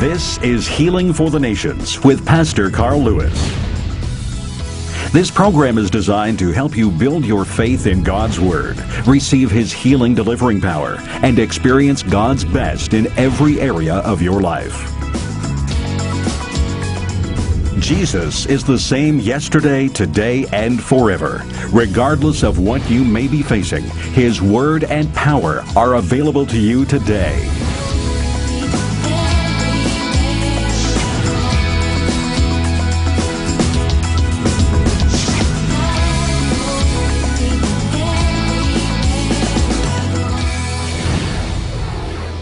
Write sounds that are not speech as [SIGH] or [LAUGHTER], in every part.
This is Healing for the Nations with Pastor Carl Lewis. This program is designed to help you build your faith in God's Word, receive His healing delivering power, and experience God's best in every area of your life. Jesus is the same yesterday, today, and forever. Regardless of what you may be facing, His Word and power are available to you today.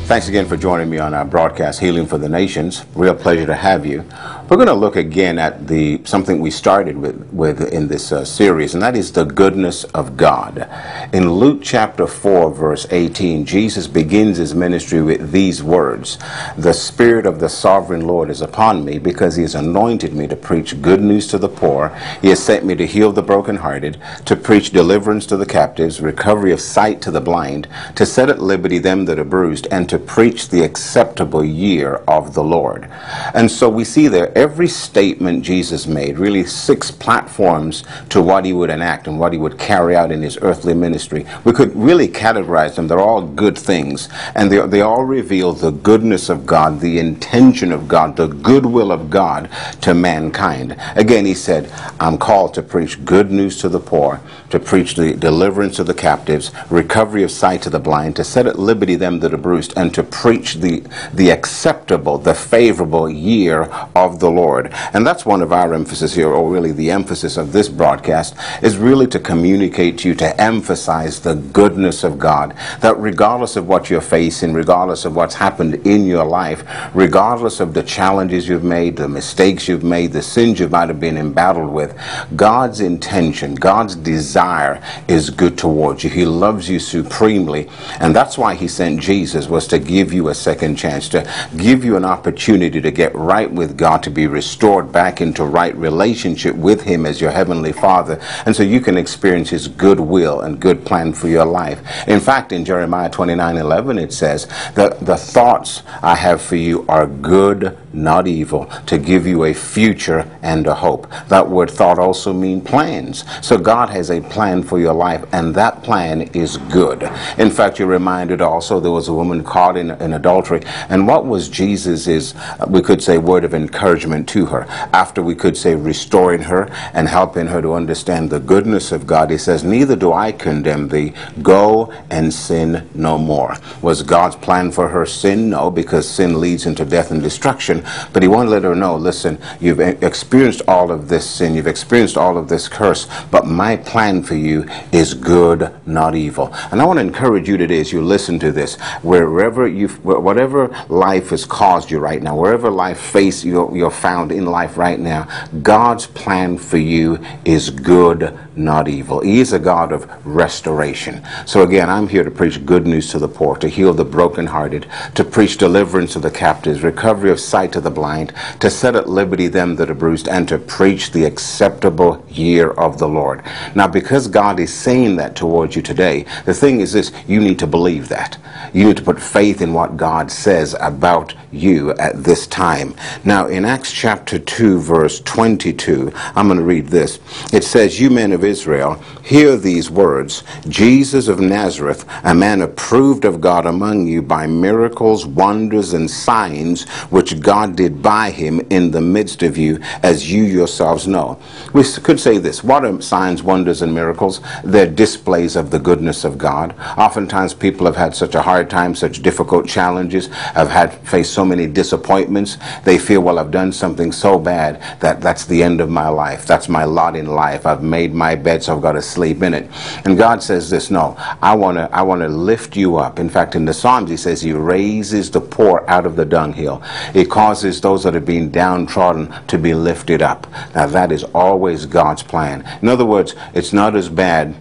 Thanks again for joining me on our broadcast, Healing for the Nations. Real pleasure to have you. We're going to look again at the something we started with, with in this uh, series, and that is the goodness of God. In Luke chapter 4, verse 18, Jesus begins his ministry with these words The Spirit of the sovereign Lord is upon me because he has anointed me to preach good news to the poor. He has sent me to heal the brokenhearted, to preach deliverance to the captives, recovery of sight to the blind, to set at liberty them that are bruised, and to preach the acceptable year of the Lord. And so we see there every statement Jesus made, really six platforms to what he would enact and what he would carry out in his earthly ministry. We could really categorize them. They're all good things. And they, they all reveal the goodness of God, the intention of God, the goodwill of God to mankind. Again, he said, I'm called to preach good news to the poor, to preach the deliverance of the captives, recovery of sight to the blind, to set at liberty them that are bruised, and to preach the, the acceptable, the favorable year of the Lord. And that's one of our emphasis here, or really the emphasis of this broadcast, is really to communicate to you, to emphasize the goodness of God. That regardless of what you're facing, regardless of what's happened in your life, regardless of the challenges you've made, the mistakes you've made, the sins you might have been embattled with, God's intention, God's desire is good towards you. He loves you supremely. And that's why He sent Jesus, was to give you a second chance, to give you an opportunity to get right with God, to be restored back into right relationship with Him as your Heavenly Father. And so you can experience His good will and good plan for your life. In fact, in Jeremiah 29 11, it says that the thoughts I have for you are good, not evil, to give you a future and a hope. That word thought also means plans. So God has a plan for your life, and that plan is good. In fact, you're reminded also there was a woman caught in, in adultery. And what was Jesus' uh, we could say, word of encouragement to her? After we could say restoring her and helping her to understand the goodness of God, he says, Neither do I condemn thee. Go and sin no more. Was God's plan for her sin? No, because sin leads into death and destruction. But he wanted to let her know listen, you've experienced all of this sin, you've experienced all of this curse, but my plan for you is good, not evil. And I want to encourage you today as you listen to this, wherever you, whatever life has caused you right now, wherever life face you're, you're found in life right now, God's plan for you is good, not evil. He is a God of restoration. So again, I'm here to preach good news to the poor, to heal the brokenhearted, to preach deliverance to the captives, recovery of sight to the blind, to set at liberty them that are bruised, and to preach the acceptable year of the Lord. Now, because God is saying that towards you today, the thing is this, you need to believe that. You need to put faith in what God says about you at this time. Now, in Acts chapter 2, verse 22, I'm going to read this. It says, You men of Israel, hear these words Jesus of Nazareth, a man approved of God among you by miracles, wonders, and signs which God did by him in the midst of you, as you yourselves know. We could say this What are signs, wonders, and miracles? They're displays of the goodness of God. Oftentimes, people have had such a hard time, such difficult challenges, I've had faced so many disappointments. They feel, well, I've done something so bad that that's the end of my life. That's my lot in life. I've made my bed, so I've got to sleep in it. And God says this, no, I want to I want to lift you up. In fact, in the Psalms, he says he raises the poor out of the dunghill. He causes those that are being downtrodden to be lifted up. Now, that is always God's plan. In other words, it's not as bad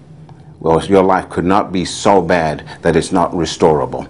well, your life could not be so bad that it's not restorable.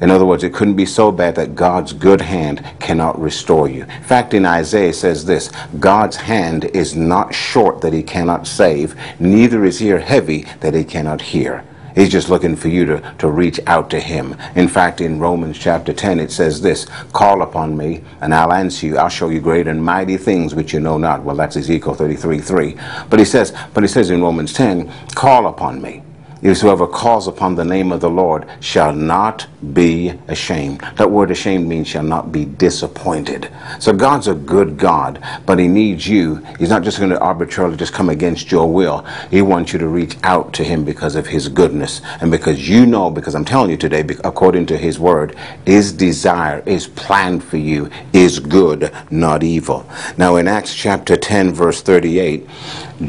In other words, it couldn't be so bad that God's good hand cannot restore you. In fact, in Isaiah says this God's hand is not short that he cannot save, neither is ear heavy that he cannot hear. He's just looking for you to, to reach out to him. In fact, in Romans chapter 10, it says this Call upon me, and I'll answer you. I'll show you great and mighty things which you know not. Well, that's Ezekiel 33 3. But he says, but he says in Romans 10, Call upon me. Whosoever calls upon the name of the Lord shall not be ashamed. That word ashamed means shall not be disappointed. So God's a good God, but He needs you. He's not just going to arbitrarily just come against your will. He wants you to reach out to Him because of His goodness. And because you know, because I'm telling you today, according to His word, His desire, His plan for you is good, not evil. Now in Acts chapter 10, verse 38,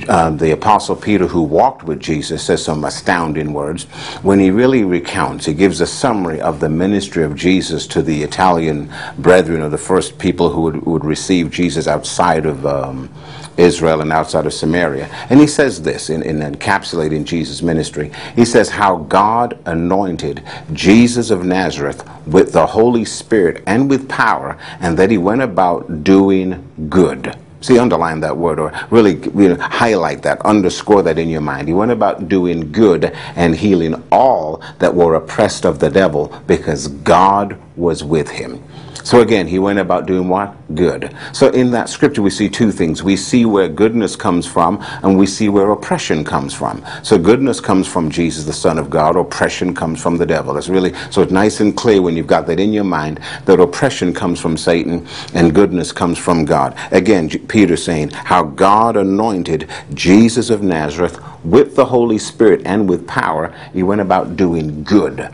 uh, the Apostle Peter, who walked with Jesus, says some astounding words. When he really recounts, he gives a summary of the ministry of Jesus to the Italian brethren, or the first people who would, would receive Jesus outside of um, Israel and outside of Samaria. And he says this in, in encapsulating Jesus' ministry. He says, How God anointed Jesus of Nazareth with the Holy Spirit and with power, and that he went about doing good See, underline that word or really you know, highlight that, underscore that in your mind. He went about doing good and healing all that were oppressed of the devil because God was with him. So again, he went about doing what? Good. So in that scripture, we see two things. We see where goodness comes from, and we see where oppression comes from. So goodness comes from Jesus, the Son of God. Oppression comes from the devil. It's really so it's nice and clear when you've got that in your mind that oppression comes from Satan and goodness comes from God. Again, Peter saying how God anointed Jesus of Nazareth with the Holy Spirit and with power. He went about doing good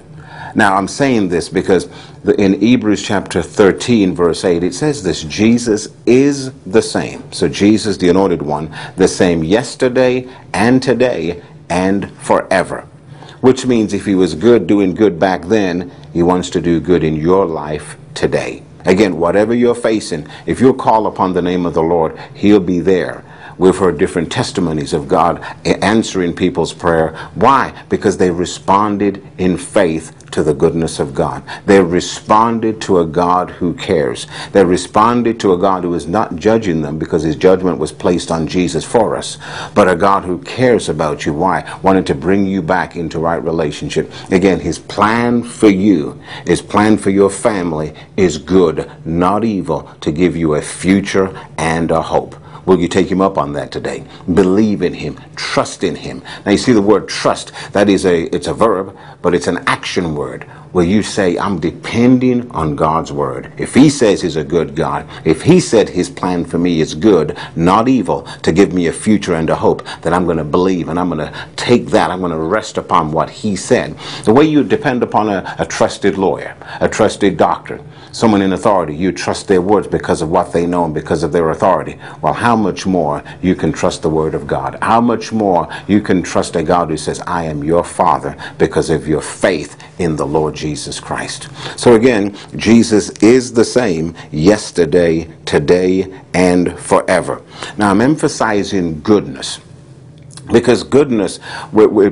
now, I'm saying this because in Hebrews chapter 13, verse 8, it says this Jesus is the same. So, Jesus, the anointed one, the same yesterday and today and forever. Which means if he was good doing good back then, he wants to do good in your life today. Again, whatever you're facing, if you call upon the name of the Lord, he'll be there. We've heard different testimonies of God answering people's prayer. Why? Because they responded in faith to the goodness of God. They responded to a God who cares. They responded to a God who is not judging them because his judgment was placed on Jesus for us, but a God who cares about you. Why? Wanted to bring you back into right relationship. Again, his plan for you, his plan for your family is good, not evil, to give you a future and a hope. Will you take him up on that today? Believe in him, trust in him. Now you see the word trust, that is a it's a verb, but it's an action word where you say, I'm depending on God's word. If he says he's a good God, if he said his plan for me is good, not evil, to give me a future and a hope, that I'm going to believe and I'm going to take that, I'm going to rest upon what he said. The way you depend upon a, a trusted lawyer, a trusted doctor, someone in authority, you trust their words because of what they know and because of their authority. Well, how much more you can trust the word of God? How much more you can trust a God who says, I am your father because of your faith in the Lord Jesus Christ. So again, Jesus is the same yesterday, today, and forever. Now I'm emphasizing goodness because goodness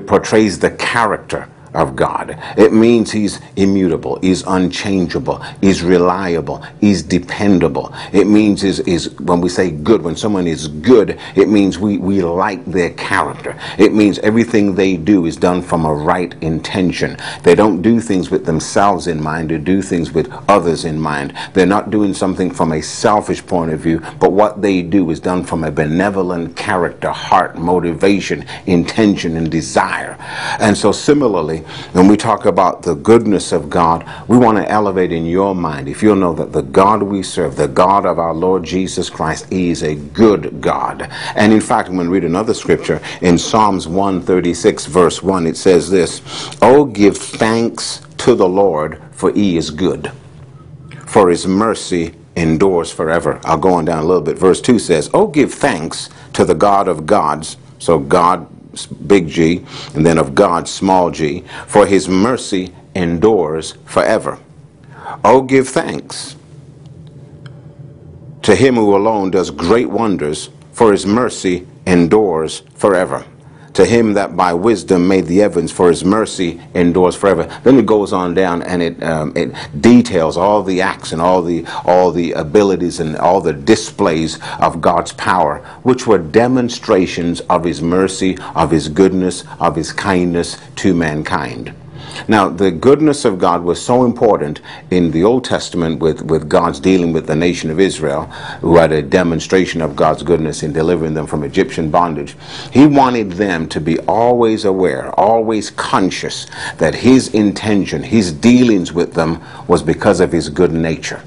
portrays the character of God. It means he's immutable, he's unchangeable, he's reliable, he's dependable. It means is is when we say good, when someone is good, it means we, we like their character. It means everything they do is done from a right intention. They don't do things with themselves in mind, they do things with others in mind. They're not doing something from a selfish point of view, but what they do is done from a benevolent character, heart, motivation, intention, and desire. And so similarly, when we talk about the goodness of God, we want to elevate in your mind, if you'll know that the God we serve, the God of our Lord Jesus Christ, is a good God. And in fact, when we read another scripture in Psalms 136, verse 1, it says this Oh, give thanks to the Lord, for he is good, for his mercy endures forever. I'll go on down a little bit. Verse 2 says, Oh, give thanks to the God of gods. So God big G, and then of God, small g, for his mercy endures forever. Oh, give thanks to him who alone does great wonders, for his mercy endures forever. To him that by wisdom made the heavens, for his mercy endures forever. Then it goes on down and it um, it details all the acts and all the all the abilities and all the displays of God's power, which were demonstrations of his mercy, of his goodness, of his kindness to mankind. Now, the goodness of God was so important in the Old Testament with, with God's dealing with the nation of Israel, who had a demonstration of God's goodness in delivering them from Egyptian bondage. He wanted them to be always aware, always conscious that His intention, His dealings with them was because of His good nature.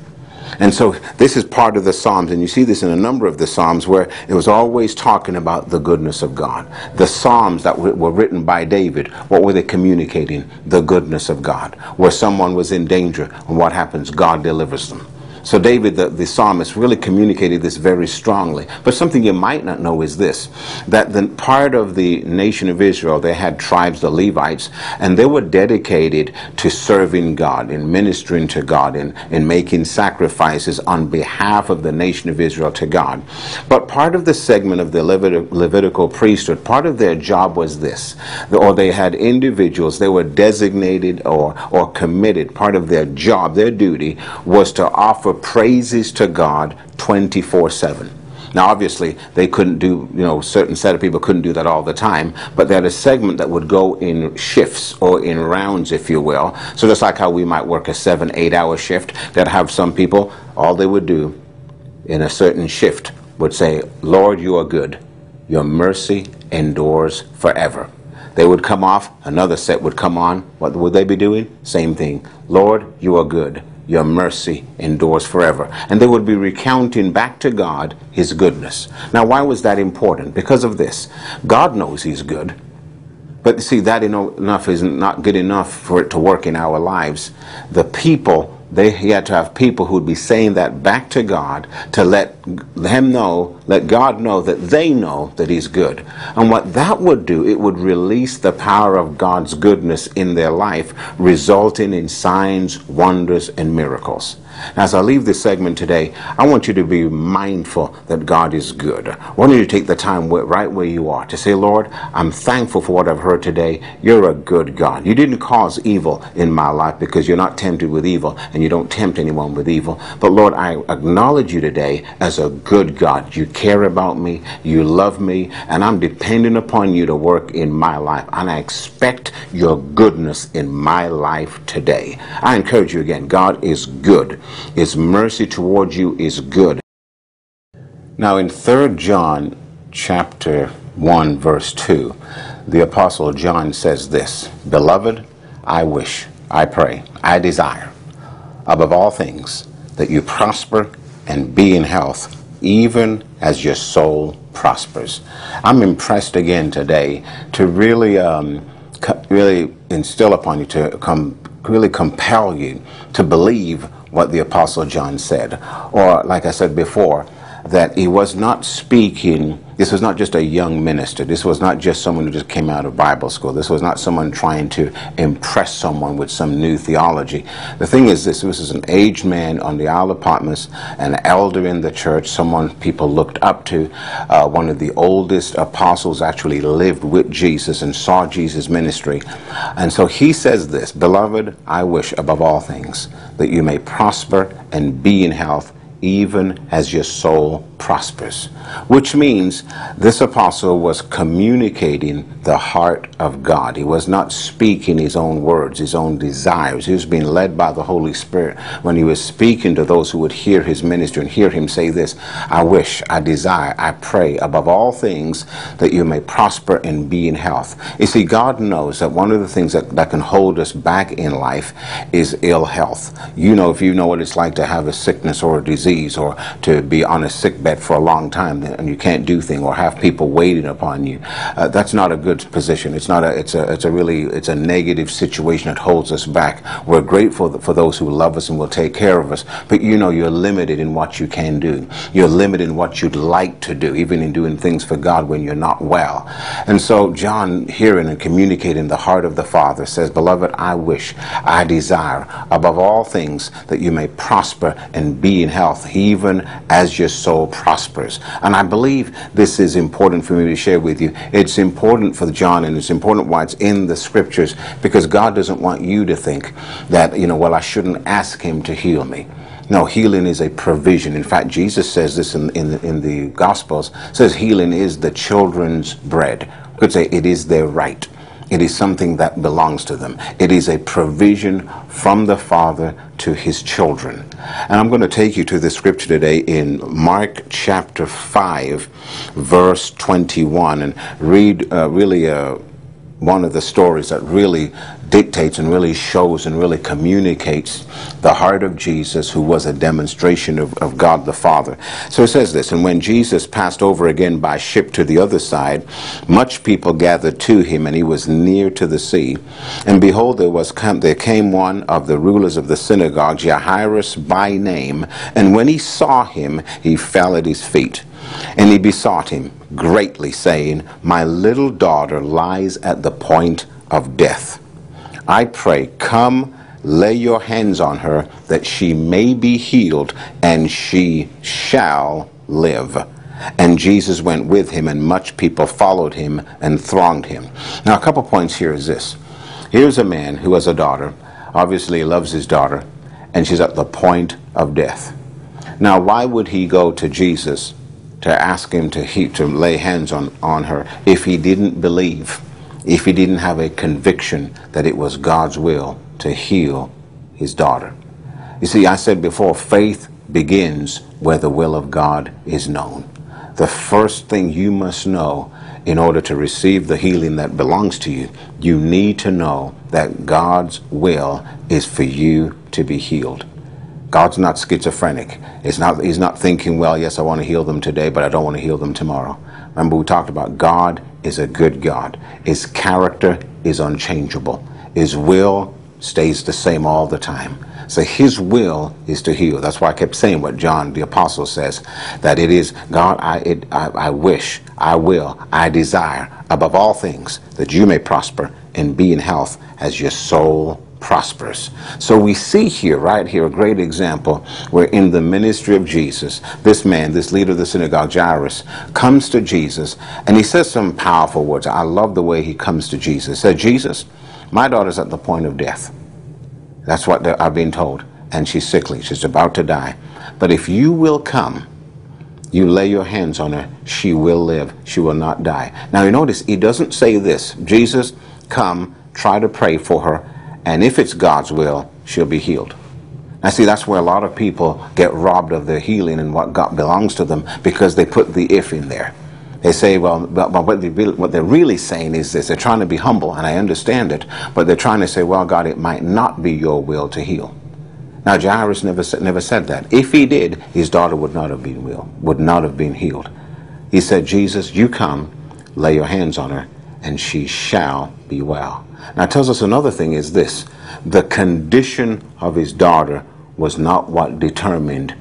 And so this is part of the Psalms, and you see this in a number of the Psalms where it was always talking about the goodness of God. The Psalms that were written by David, what were they communicating? The goodness of God. Where someone was in danger, and what happens? God delivers them. So David, the, the psalmist, really communicated this very strongly. But something you might not know is this, that the part of the nation of Israel, they had tribes, the Levites, and they were dedicated to serving God, in ministering to God, in, in making sacrifices on behalf of the nation of Israel to God. But part of the segment of the Levit- Levitical priesthood, part of their job was this, or they had individuals, they were designated or, or committed, part of their job, their duty, was to offer praises to God 24 7. Now, obviously, they couldn't do, you know, certain set of people couldn't do that all the time, but they had a segment that would go in shifts or in rounds, if you will. So, just like how we might work a seven, eight hour shift, that have some people, all they would do in a certain shift would say, Lord, you are good. Your mercy endures forever. They would come off, another set would come on. What would they be doing? Same thing. Lord, you are good your mercy endures forever. And they would be recounting back to God his goodness. Now, why was that important? Because of this. God knows he's good. But see, that enough is not good enough for it to work in our lives. The people they he had to have people who would be saying that back to God to let him know, let God know that they know that he's good. And what that would do, it would release the power of God's goodness in their life, resulting in signs, wonders, and miracles. As I leave this segment today, I want you to be mindful that God is good. I want you to take the time right where you are to say, Lord, I'm thankful for what I've heard today. You're a good God. You didn't cause evil in my life because you're not tempted with evil and you don't tempt anyone with evil. But Lord, I acknowledge you today as a good God. You care about me, you love me, and I'm depending upon you to work in my life. And I expect your goodness in my life today. I encourage you again, God is good. His mercy towards you is good. Now in 3 John chapter 1 verse 2, the apostle John says this, Beloved, I wish, I pray, I desire, above all things, that you prosper and be in health, even as your soul prospers. I'm impressed again today to really, um, really instill upon you, to come, really compel you to believe what the Apostle John said. Or, like I said before, that he was not speaking, this was not just a young minister. This was not just someone who just came out of Bible school. This was not someone trying to impress someone with some new theology. The thing is this, this is an aged man on the Isle of Patmos, an elder in the church, someone people looked up to. Uh, one of the oldest apostles actually lived with Jesus and saw Jesus' ministry. And so he says this, Beloved, I wish above all things that you may prosper and be in health even as your soul prospers. Which means this apostle was communicating the heart of God. He was not speaking his own words, his own desires. He was being led by the Holy Spirit when he was speaking to those who would hear his ministry and hear him say this I wish, I desire, I pray above all things that you may prosper and be in health. You see, God knows that one of the things that, that can hold us back in life is ill health. You know, if you know what it's like to have a sickness or a disease or to be on a sick bed for a long time and you can't do things or have people waiting upon you, uh, that's not a good position. It's not a. It's a. It's a really. It's a negative situation that holds us back. We're grateful for those who love us and will take care of us, but you know you're limited in what you can do. You're limited in what you'd like to do, even in doing things for God when you're not well. And so John, hearing and communicating the heart of the Father, says, "Beloved, I wish, I desire above all things that you may prosper and be in health." Even as your soul prospers. And I believe this is important for me to share with you. It's important for John and it's important why it's in the scriptures because God doesn't want you to think that, you know, well, I shouldn't ask Him to heal me. No, healing is a provision. In fact, Jesus says this in, in, the, in the Gospels, says healing is the children's bread. We could say it is their right. It is something that belongs to them. It is a provision from the Father to his children. And I'm going to take you to the scripture today in Mark chapter 5, verse 21, and read uh, really a one of the stories that really dictates and really shows and really communicates the heart of Jesus, who was a demonstration of, of God the Father. So it says this And when Jesus passed over again by ship to the other side, much people gathered to him, and he was near to the sea. And behold, there, was come, there came one of the rulers of the synagogue, Jairus by name. And when he saw him, he fell at his feet. And he besought him greatly, saying, My little daughter lies at the point of death. I pray, come, lay your hands on her, that she may be healed, and she shall live. And Jesus went with him, and much people followed him and thronged him. Now, a couple points here is this. Here's a man who has a daughter, obviously loves his daughter, and she's at the point of death. Now, why would he go to Jesus to ask him to, he, to lay hands on, on her if he didn't believe, if he didn't have a conviction that it was God's will to heal his daughter. You see, I said before, faith begins where the will of God is known. The first thing you must know in order to receive the healing that belongs to you, you need to know that God's will is for you to be healed. God's not schizophrenic. It's not, he's not thinking, well, yes, I want to heal them today, but I don't want to heal them tomorrow. Remember, we talked about God is a good God. His character is unchangeable. His will stays the same all the time. So his will is to heal. That's why I kept saying what John the apostle says, that it is God, I, it, I, I wish, I will, I desire above all things that you may prosper and be in health as your soul prosperous. So we see here, right here, a great example where in the ministry of Jesus, this man, this leader of the synagogue, Jairus, comes to Jesus and he says some powerful words. I love the way he comes to Jesus. He said, Jesus, my daughter's at the point of death. That's what I've been told. And she's sickly. She's about to die. But if you will come, you lay your hands on her, she will live. She will not die. Now you notice he doesn't say this. Jesus, come, try to pray for her and if it's God's will, she'll be healed. Now, see, that's where a lot of people get robbed of their healing and what God belongs to them because they put the if in there. They say, well, but, but what, they really, what they're really saying is this they're trying to be humble, and I understand it, but they're trying to say, well, God, it might not be your will to heal. Now, Jairus never, never said that. If he did, his daughter would not have been well, would not have been healed. He said, Jesus, you come, lay your hands on her, and she shall be well. Now, it tells us another thing is this the condition of his daughter was not what determined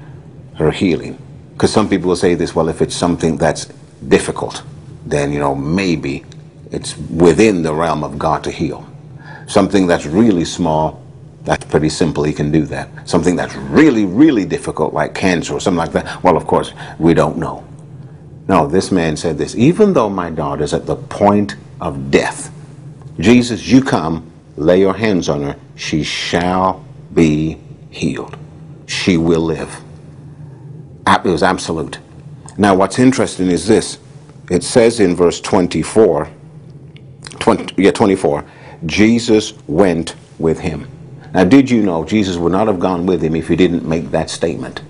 her healing. Because some people will say this well, if it's something that's difficult, then, you know, maybe it's within the realm of God to heal. Something that's really small, that's pretty simple, he can do that. Something that's really, really difficult, like cancer or something like that, well, of course, we don't know. No, this man said this even though my daughter's at the point of death, Jesus, you come, lay your hands on her, she shall be healed. She will live. It was absolute. Now, what's interesting is this it says in verse 24, 20, yeah, 24, Jesus went with him. Now, did you know Jesus would not have gone with him if he didn't make that statement?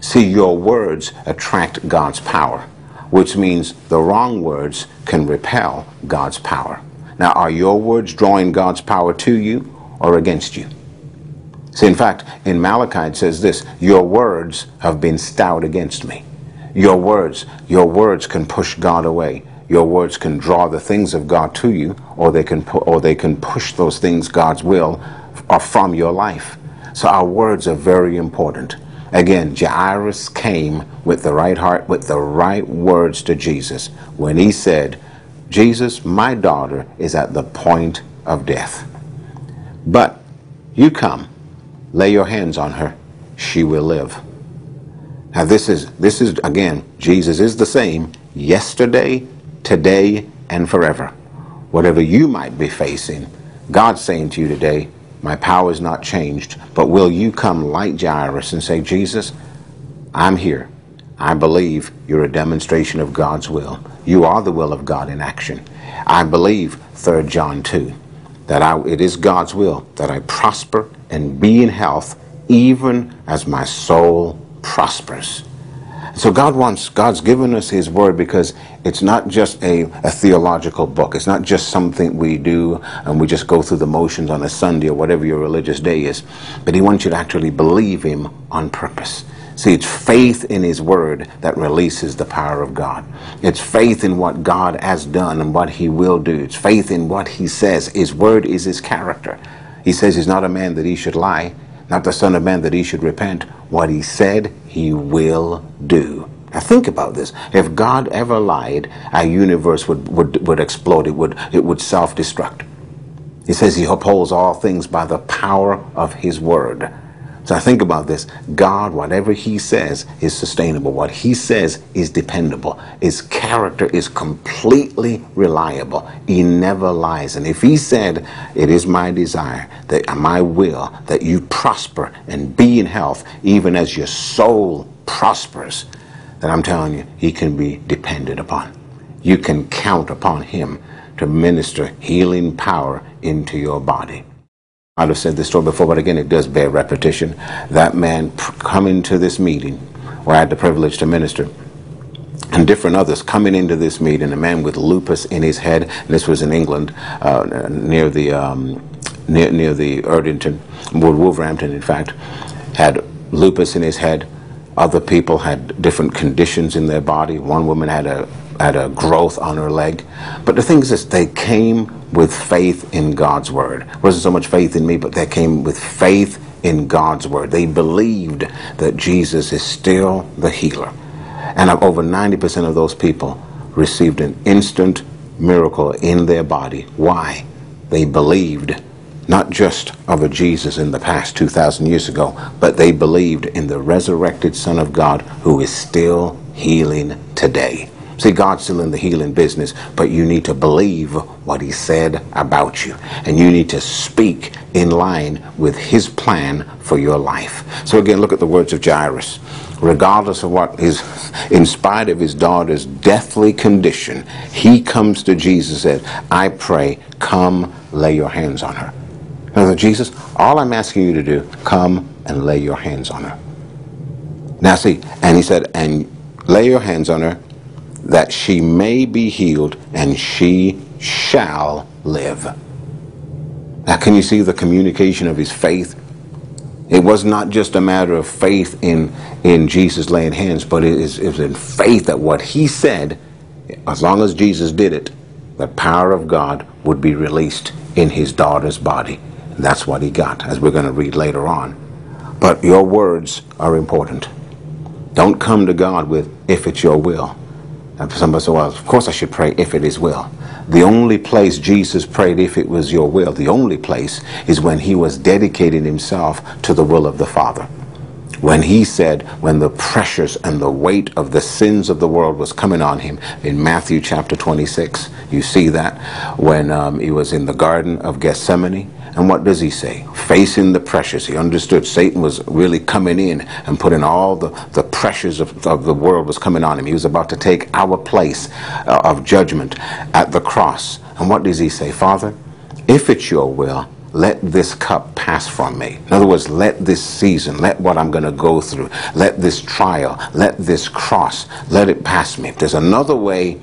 See, your words attract God's power, which means the wrong words can repel God's power. Now, are your words drawing God's power to you or against you? See, in fact, in Malachi it says this Your words have been stout against me. Your words, your words can push God away. Your words can draw the things of God to you, or they can, pu- or they can push those things God's will are from your life. So our words are very important. Again, Jairus came with the right heart, with the right words to Jesus when he said, Jesus, my daughter is at the point of death. But you come, lay your hands on her, she will live. Now this is this is again, Jesus is the same yesterday, today, and forever. Whatever you might be facing, God's saying to you today, my power is not changed, but will you come like Jairus and say, Jesus, I'm here. I believe you're a demonstration of God's will. You are the will of God in action. I believe, 3 John 2, that I, it is God's will that I prosper and be in health even as my soul prospers. So God wants, God's given us His Word because it's not just a, a theological book. It's not just something we do and we just go through the motions on a Sunday or whatever your religious day is. But He wants you to actually believe Him on purpose. See, it's faith in His Word that releases the power of God. It's faith in what God has done and what He will do. It's faith in what He says. His Word is His character. He says He's not a man that He should lie, not the Son of Man that He should repent. What He said, He will do. Now think about this. If God ever lied, our universe would, would, would explode. It would, it would self-destruct. He says he upholds all things by the power of his word. So I think about this. God, whatever He says is sustainable. What He says is dependable. His character is completely reliable. He never lies. And if He said, It is my desire, that uh, my will, that you prosper and be in health, even as your soul prospers, then I'm telling you, He can be depended upon. You can count upon Him to minister healing power into your body. I'd have said this story before, but again, it does bear repetition. That man coming to this meeting, where I had the privilege to minister, and different others coming into this meeting, a man with lupus in his head, this was in England, uh, near the um, near, near the Erdington, Wolverhampton, in fact, had lupus in his head. Other people had different conditions in their body. One woman had a had a growth on her leg. But the thing is this, they came with faith in God's word. It wasn't so much faith in me, but they came with faith in God's word. They believed that Jesus is still the healer. And over 90% of those people received an instant miracle in their body. Why? They believed not just of a Jesus in the past 2,000 years ago, but they believed in the resurrected Son of God who is still healing today. See, God's still in the healing business, but you need to believe what He said about you. And you need to speak in line with His plan for your life. So, again, look at the words of Jairus. Regardless of what is, in spite of his daughter's deathly condition, he comes to Jesus and said, I pray, come lay your hands on her. Now, Jesus, all I'm asking you to do, come and lay your hands on her. Now, see, and he said, and lay your hands on her that she may be healed and she shall live. Now, can you see the communication of his faith? It was not just a matter of faith in, in Jesus laying hands, but it is, it was in faith that what he said, as long as Jesus did it, the power of God would be released in his daughter's body. And that's what he got, as we're going to read later on. But your words are important. Don't come to God with, if it's your will. And somebody said, well, of course I should pray if it is will. The only place Jesus prayed if it was your will, the only place is when he was dedicating himself to the will of the Father. When he said, when the pressures and the weight of the sins of the world was coming on him, in Matthew chapter 26, you see that when um, he was in the Garden of Gethsemane, and what does he say? Facing the pressures. He understood Satan was really coming in and putting all the, the pressures of, of the world was coming on him. He was about to take our place uh, of judgment at the cross. And what does he say? Father, if it's your will, let this cup pass from me. In other words, let this season, let what I'm going to go through, let this trial, let this cross, let it pass me. If there's another way,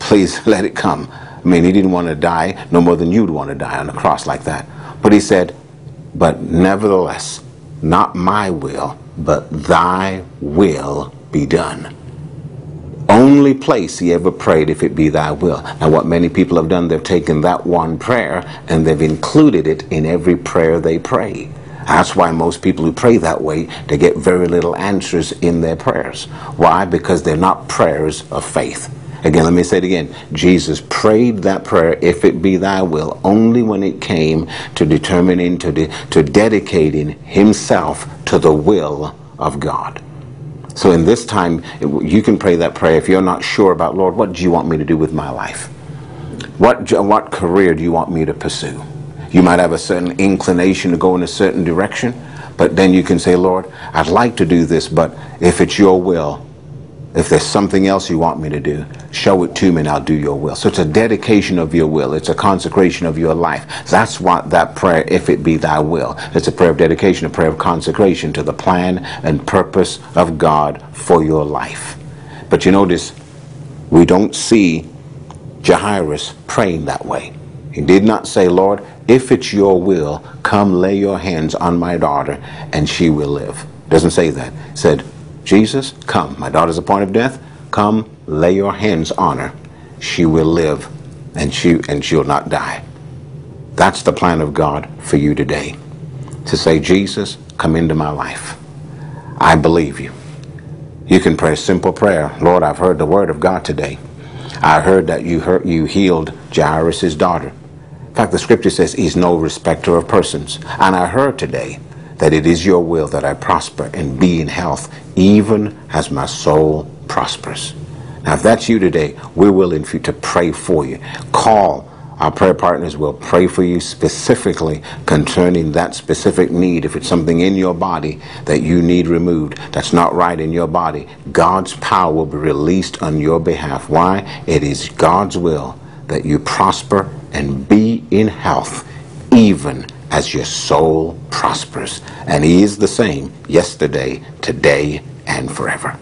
please [LAUGHS] let it come. I mean, he didn't want to die no more than you'd want to die on a cross like that. But he said, But nevertheless, not my will, but thy will be done. Only place he ever prayed, if it be thy will. And what many people have done, they've taken that one prayer and they've included it in every prayer they pray. That's why most people who pray that way, they get very little answers in their prayers. Why? Because they're not prayers of faith. Again, let me say it again. Jesus prayed that prayer, if it be thy will, only when it came to determining, to, de- to dedicating himself to the will of God. So in this time, you can pray that prayer if you're not sure about, Lord, what do you want me to do with my life? What, what career do you want me to pursue? You might have a certain inclination to go in a certain direction, but then you can say, Lord, I'd like to do this, but if it's your will, if there's something else you want me to do, show it to me and I'll do your will. So it's a dedication of your will. It's a consecration of your life. That's what that prayer, if it be thy will. It's a prayer of dedication, a prayer of consecration to the plan and purpose of God for your life. But you notice, we don't see Jairus praying that way. He did not say, Lord, if it's your will, come lay your hands on my daughter and she will live. Doesn't say that. It said, Jesus, come. My daughter's a point of death. Come, lay your hands on her. She will live and she and she'll not die. That's the plan of God for you today. To say, Jesus, come into my life. I believe you. You can pray a simple prayer. Lord, I've heard the word of God today. I heard that you heard, you healed Jairus' daughter. In fact, the scripture says he's no respecter of persons. And I heard today that it is your will that I prosper and be in health, even as my soul prospers. Now, if that's you today, we're willing for you to pray for you. Call. Our prayer partners will pray for you specifically concerning that specific need. If it's something in your body that you need removed, that's not right in your body, God's power will be released on your behalf. Why? It is God's will that you prosper and be in health, even as your soul prospers. And He is the same yesterday, today, and forever.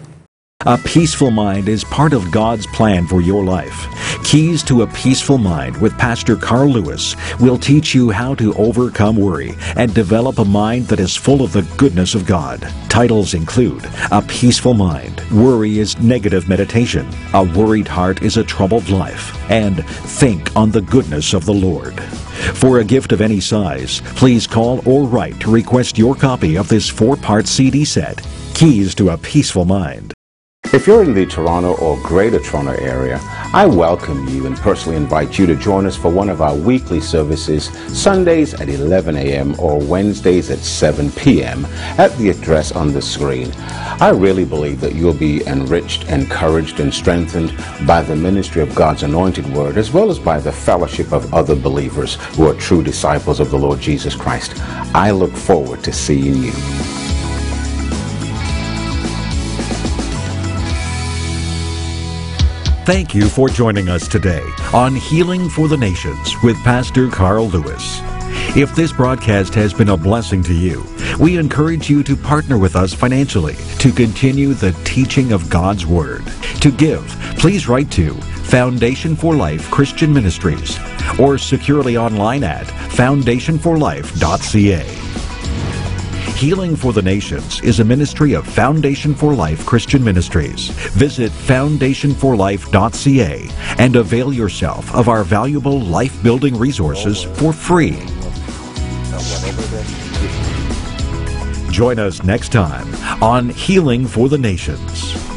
A peaceful mind is part of God's plan for your life. Keys to a Peaceful Mind with Pastor Carl Lewis will teach you how to overcome worry and develop a mind that is full of the goodness of God. Titles include A Peaceful Mind, Worry is Negative Meditation, A Worried Heart is a Troubled Life, and Think on the Goodness of the Lord. For a gift of any size, please call or write to request your copy of this four part CD set, Keys to a Peaceful Mind. If you're in the Toronto or Greater Toronto area, I welcome you and personally invite you to join us for one of our weekly services, Sundays at 11 a.m. or Wednesdays at 7 p.m. at the address on the screen. I really believe that you'll be enriched, encouraged, and strengthened by the ministry of God's anointed word, as well as by the fellowship of other believers who are true disciples of the Lord Jesus Christ. I look forward to seeing you. Thank you for joining us today on Healing for the Nations with Pastor Carl Lewis. If this broadcast has been a blessing to you, we encourage you to partner with us financially to continue the teaching of God's Word. To give, please write to Foundation for Life Christian Ministries or securely online at foundationforlife.ca. Healing for the Nations is a ministry of Foundation for Life Christian Ministries. Visit foundationforlife.ca and avail yourself of our valuable life building resources for free. Join us next time on Healing for the Nations.